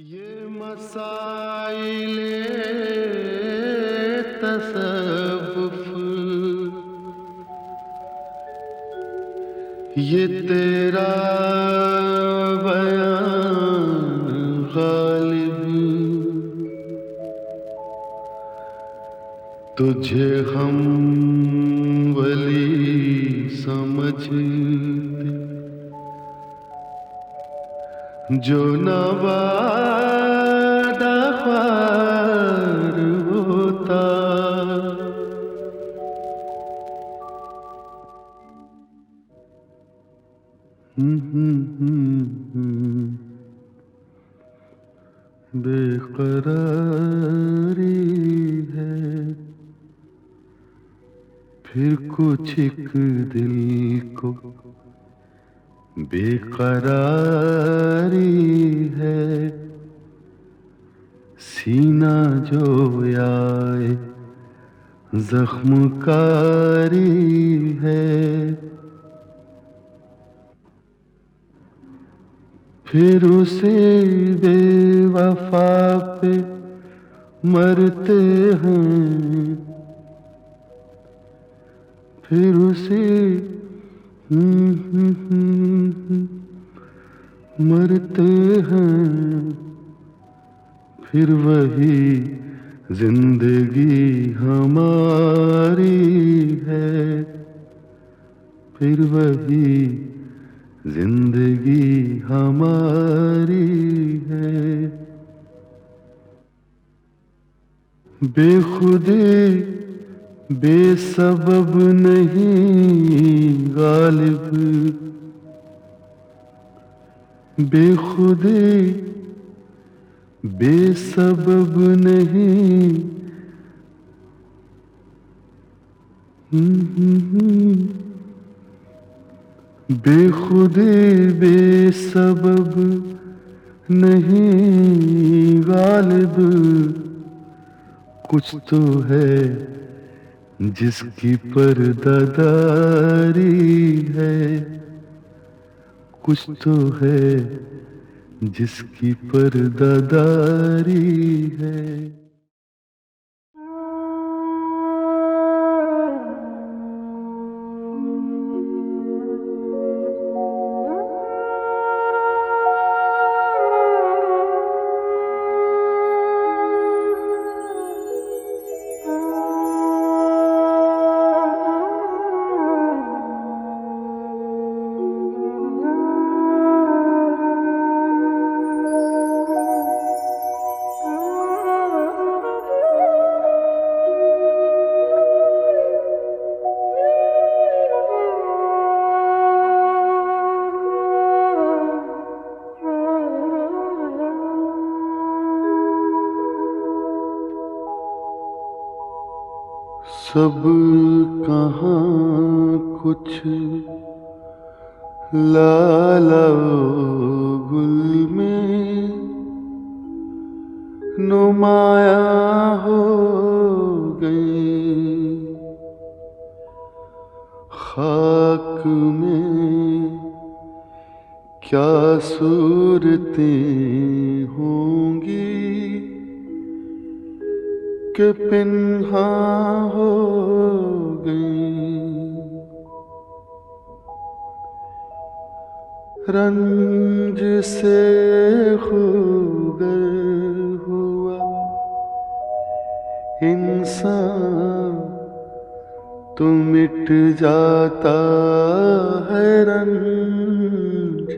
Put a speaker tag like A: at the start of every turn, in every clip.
A: ये मसाइले तसव्वुफ। ये तेरा बयान गालिब। तुझे हम वली समझते जो नवादा ख्वार होता। बेकरारी है। फिर कुछ एक दिल को बेकरारी है। सीना जो आए, जख्मकारी है। फिर उसे बेवफा पे मरते हैं। फिर उसे मरते हैं फिर वही ज़िंदगी हमारी है। फिर वही ज़िंदगी हमारी है। बेखुदे बेसबब नहीं गालिब। बेखुदे बेसबब नहीं। बेखुदे बेसबब नहीं गालिब। कुछ तो है जिसकी परदादारी है कुछ तो है जिसकी परदादारी है। सब कहाँ कुछ? लाला गुल में नुमाया इंसान तो मिट जाता है रंज।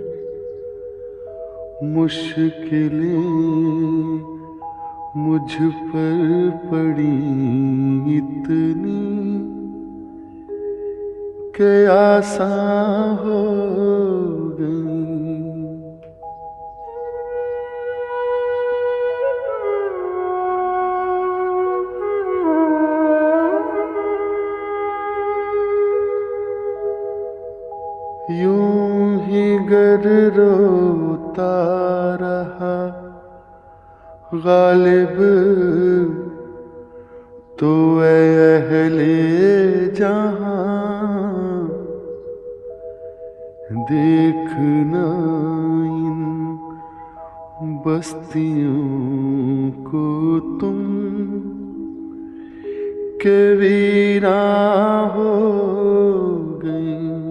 A: मुश्किलें मुझ पर पड़ी इतनी के आसान हो गई। गर रोता रहा। गालिब तो अहले जहाँ। देखना इन बस्तियों को तुम के वीरा हो गई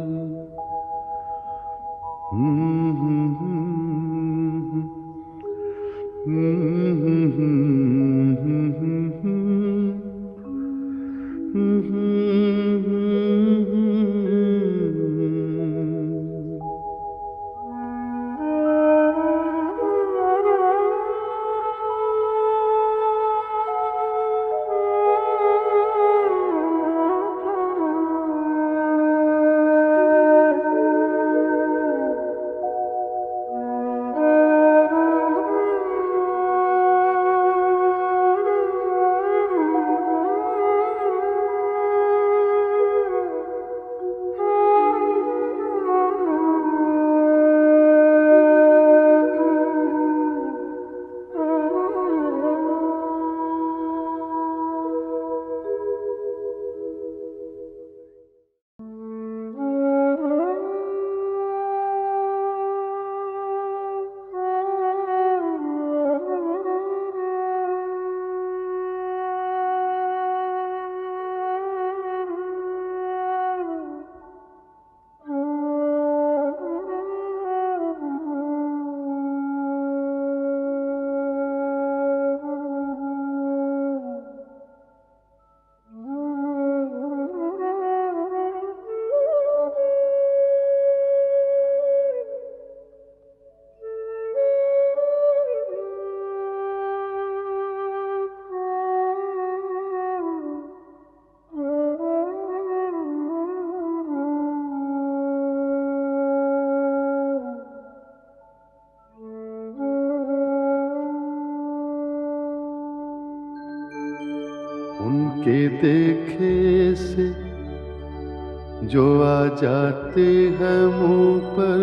A: जो आ जाते हैं मुँह पर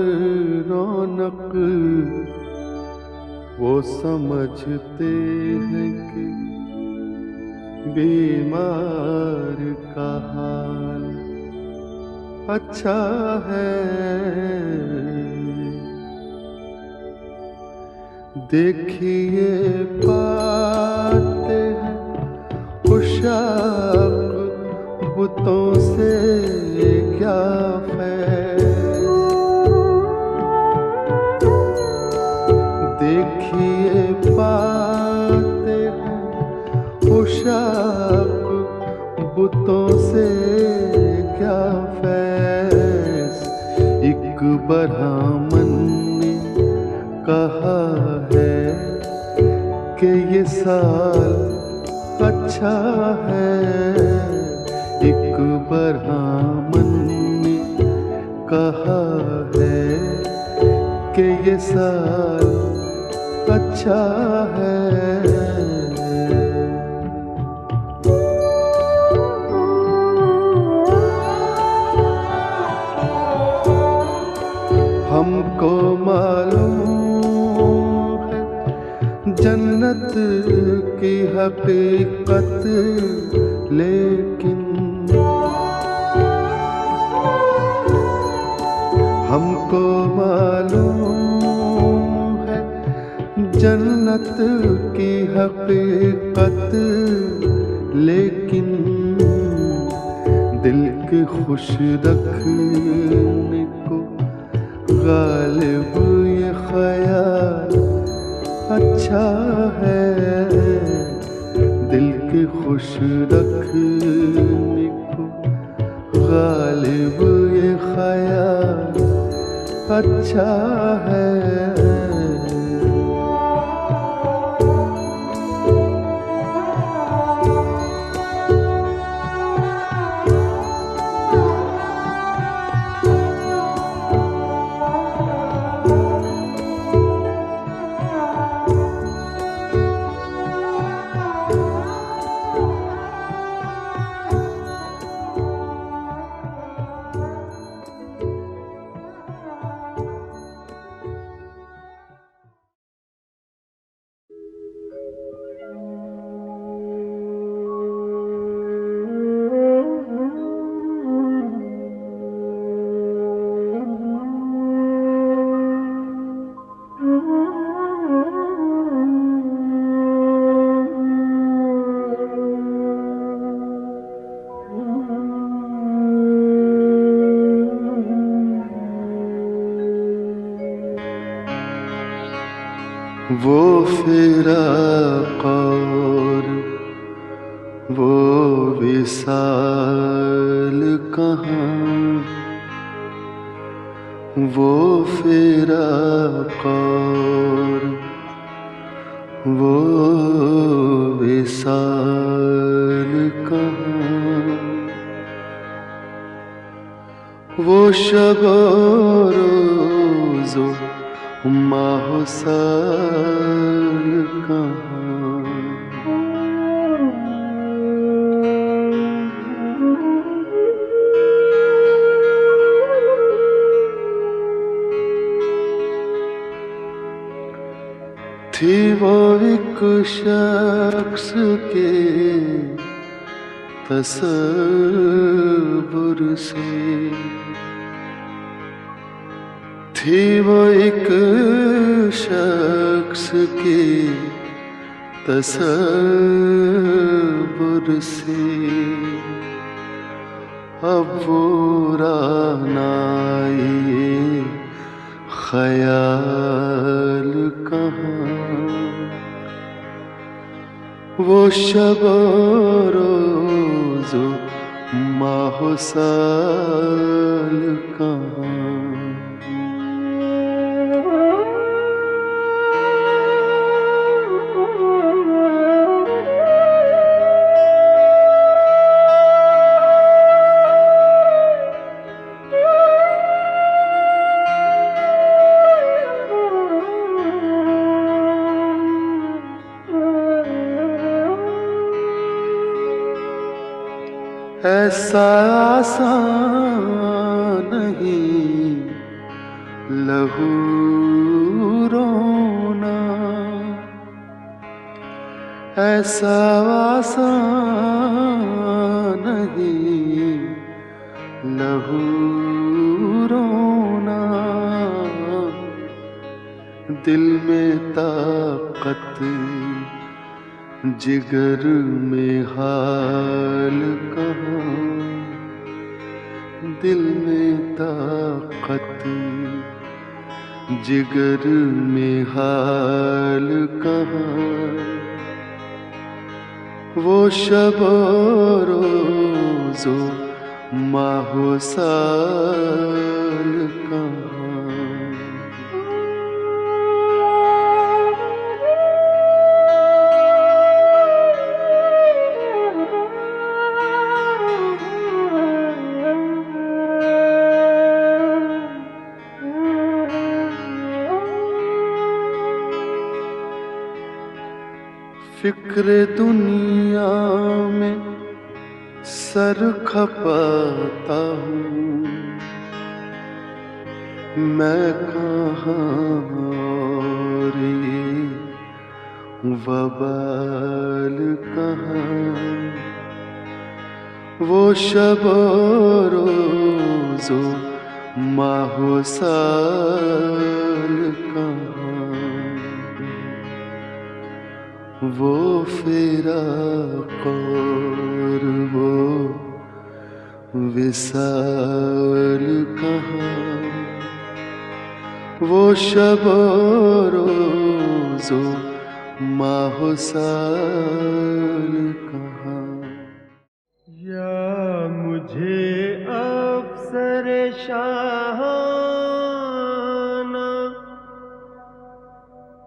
A: रौनक, वो समझते हैं कि बीमार का हाल अच्छा है। देखिए पाते हैं खुशाक बुतों से देखिए पाते हैं बुतों से क्या फैज एक बरहामन ने कहा है कि ये साल अच्छा है। एक बरहामन ये साल अच्छा है। हमको मालूम है जन्नत की हकीकत लेकिन हमको मालूम जन्नत की हकीकत, लेकिन दिल के खुश रखने को गालिब ये ख्याल अच्छा है। दिल के खुश रखने को गालिब ये ख्याल अच्छा है। वो फिराक और वो विशाल कहाँ? वो फिराक और वो विशाल कहाँ? वो शब माहो कहाँ? थी वो एक शख्स के तस्वुर से। थी वो एक शख्स के तस्वुर से। अब वो रानाए ख्याल कहाँ? वो शब रोजो माहो साल कहाँ? ऐसा आसान नहीं। लहू रोना। ऐसा आसान नहीं। लहू रोना। दिल में ताकत, जिगर में हाल कहाँ। दिल में ताकत जिगर में हाल कहाँ। वो शब रोजो माहो साल कहाँ। फ़िक्र दुनिया में सर खपाता हूँ। मैं कहाँ ये वबाल कहाँ? वो शब रोजो माहो साल कहाँ? वो और वो विशाल कहाँ। वो शब रोजो माहो साल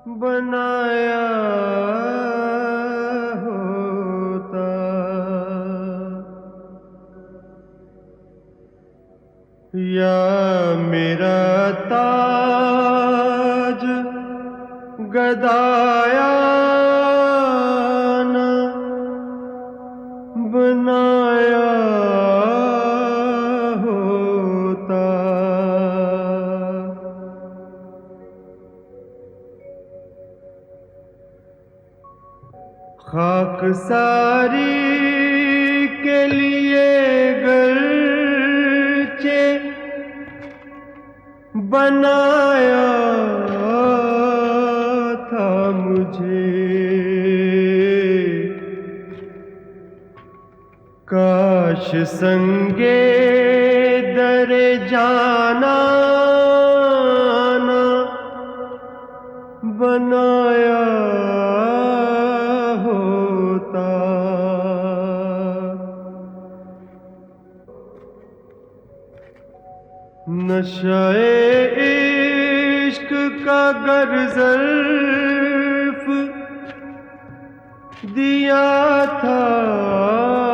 B: बनाया होता। या मेरा ताज गदाया संगे दर जाना ना बनाया होता नशाए इश्क का गर जर्फ दिया था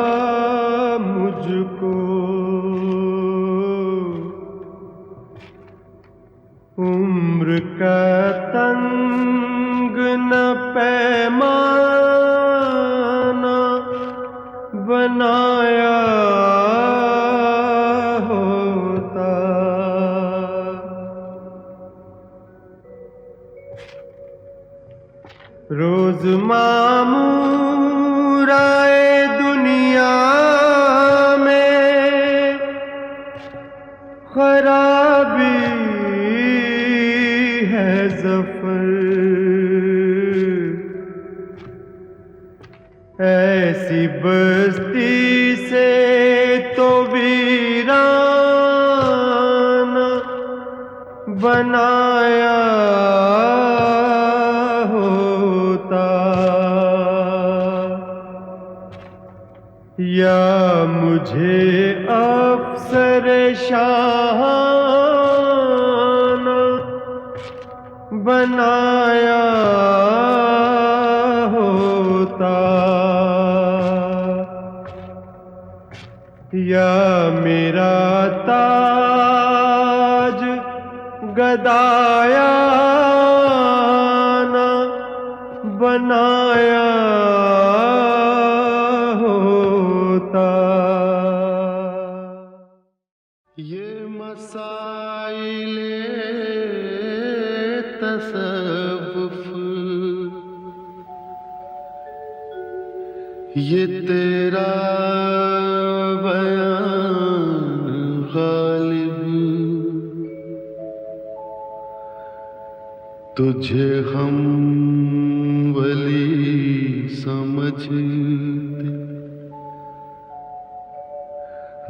B: उम्र तंग न पैमाना बनाया ऐसी बस्ती से तो वीराना बनाया होता। या मुझे अफसर शाहाना बनाया या मेरा ताज गदाया ना बनाया
A: ये तेरा बयान गालिब। तुझे हम वली समझते।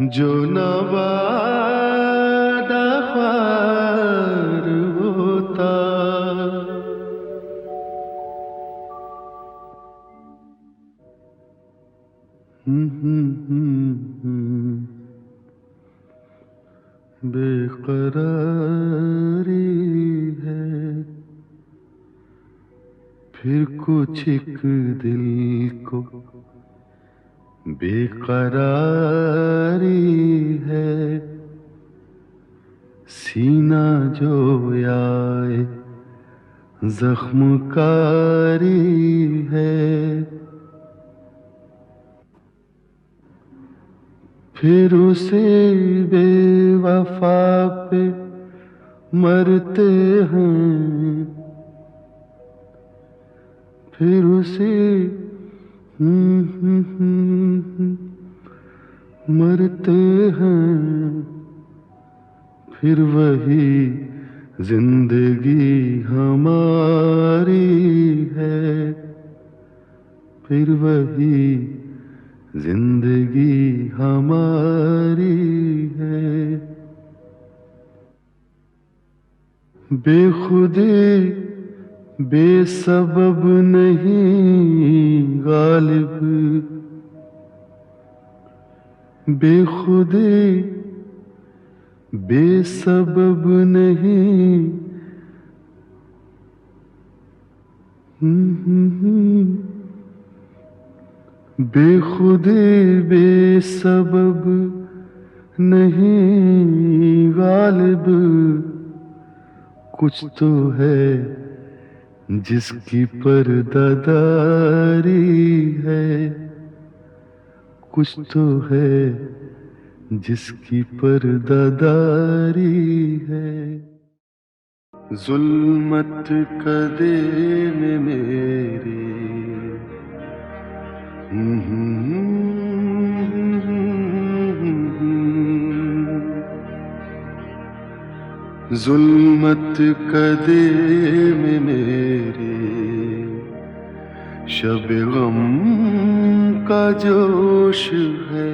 A: जो नवादा बेकरारी है। सीना जो आए, जख्मकारी है। फिर उसे बेवफा पे मरते हैं। फिर उसे मरते हैं फिर वही ज़िंदगी हमारी है। फिर वही ज़िंदगी हमारी है। बेखुदी बेसबब नहीं गालिब। बेखुदे बेसबब नहीं। बेखुदे हम्म, हम्म। बेसबब नहीं गालिब। कुछ तो है जिसकी परदादारी है कुछ तो है जिसकी परदादारी है। जुल्मत कदे में मेरी जुल्मत कदीम मेरी, शब गम का जोश है।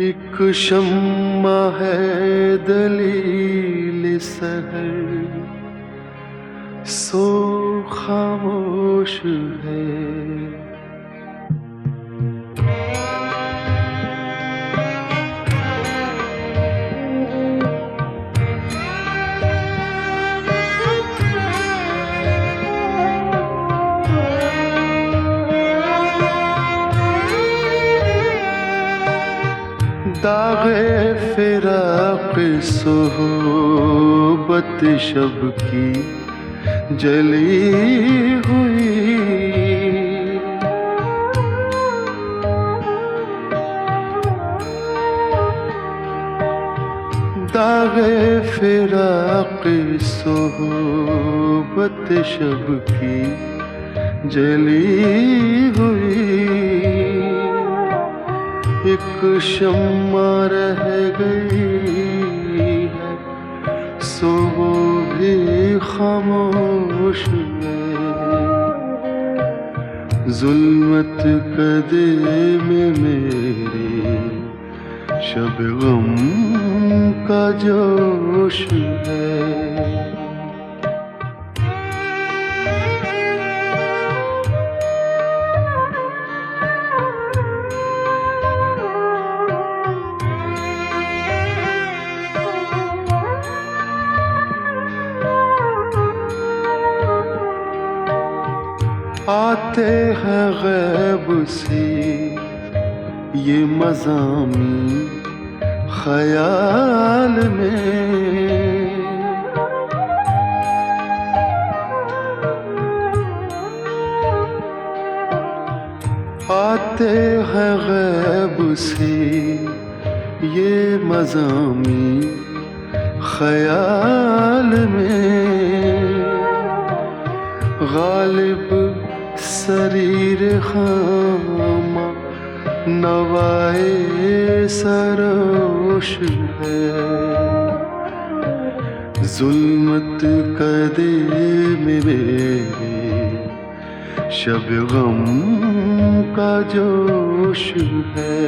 A: एक शम्मा है दलील सहर, सो खामोश है। सोहबत शब की जली हुई। दागे फिराक सोहबत शब की जली हुई। एक शम्मा रह गई जुल्मत कदे में मेरी शब गम का जोश है। आते हैं गैब से। ये मजामी ख्याल में। आते हैं गैब से। ये मजामी ख्याल में। गालिब शरीर खामा, नवाए सरोश है। जुल्मत कदे मेरे शब गम का जोश है।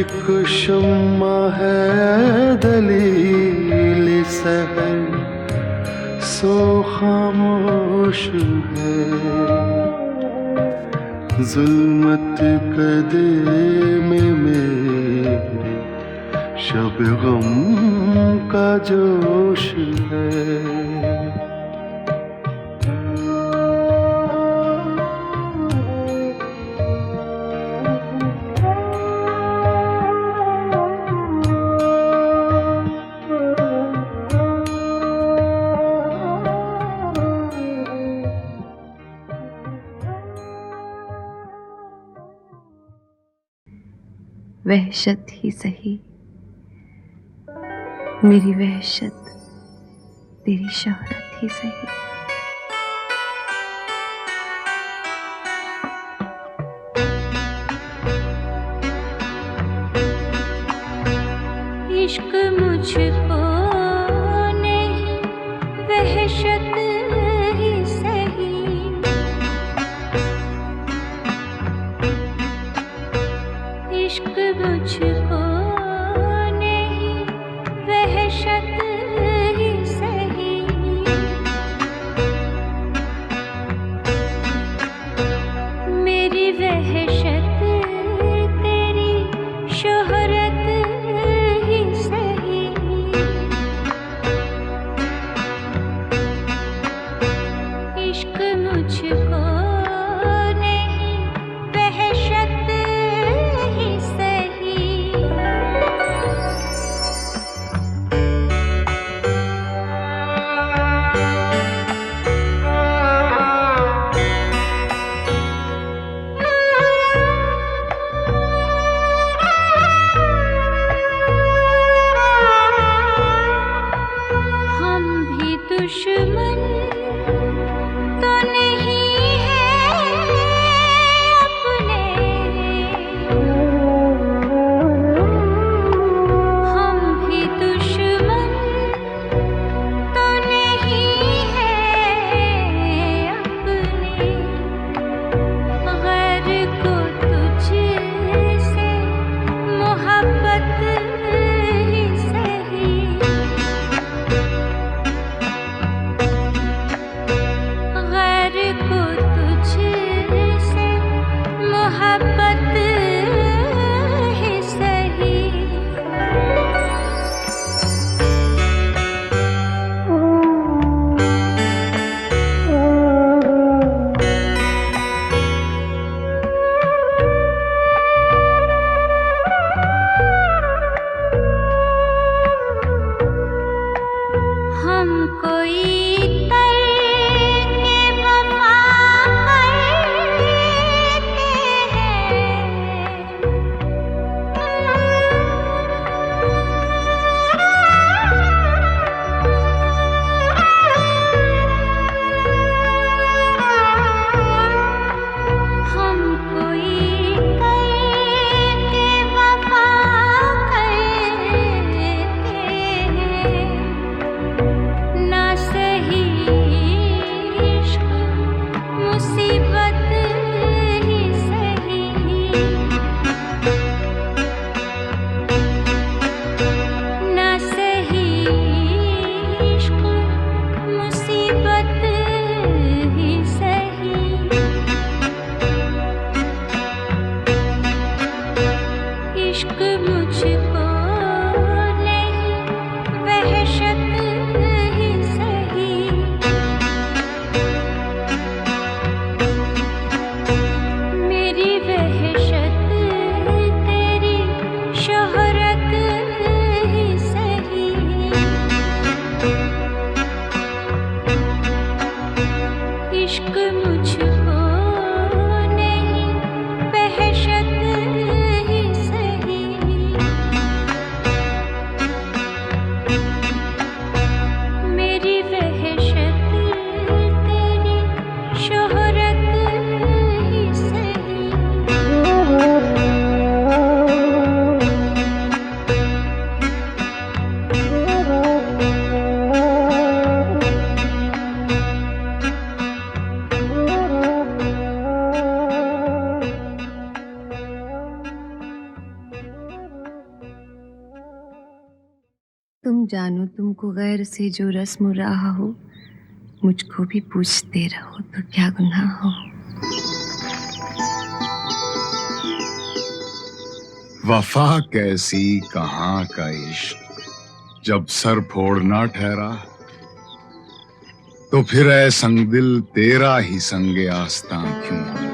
A: एक शम्मा है दलील सहर सो खामोश है जुल्मत कदे में मेरे शब गम का जोश है
C: वहशत ही सही। मेरी वहशत तेरी शहरत ही सही।
D: इश्क मुझको
C: जानो तुमको गैर से जो रस्म रहा हो, मुझको भी पूछते रहो तो क्या गुनाह हो।
E: वफा कैसी कहाँ का इश्क, जब सर फोड़ना ठहरा। तो फिर ऐ संग दिल तेरा ही संगे आस्ता क्यों?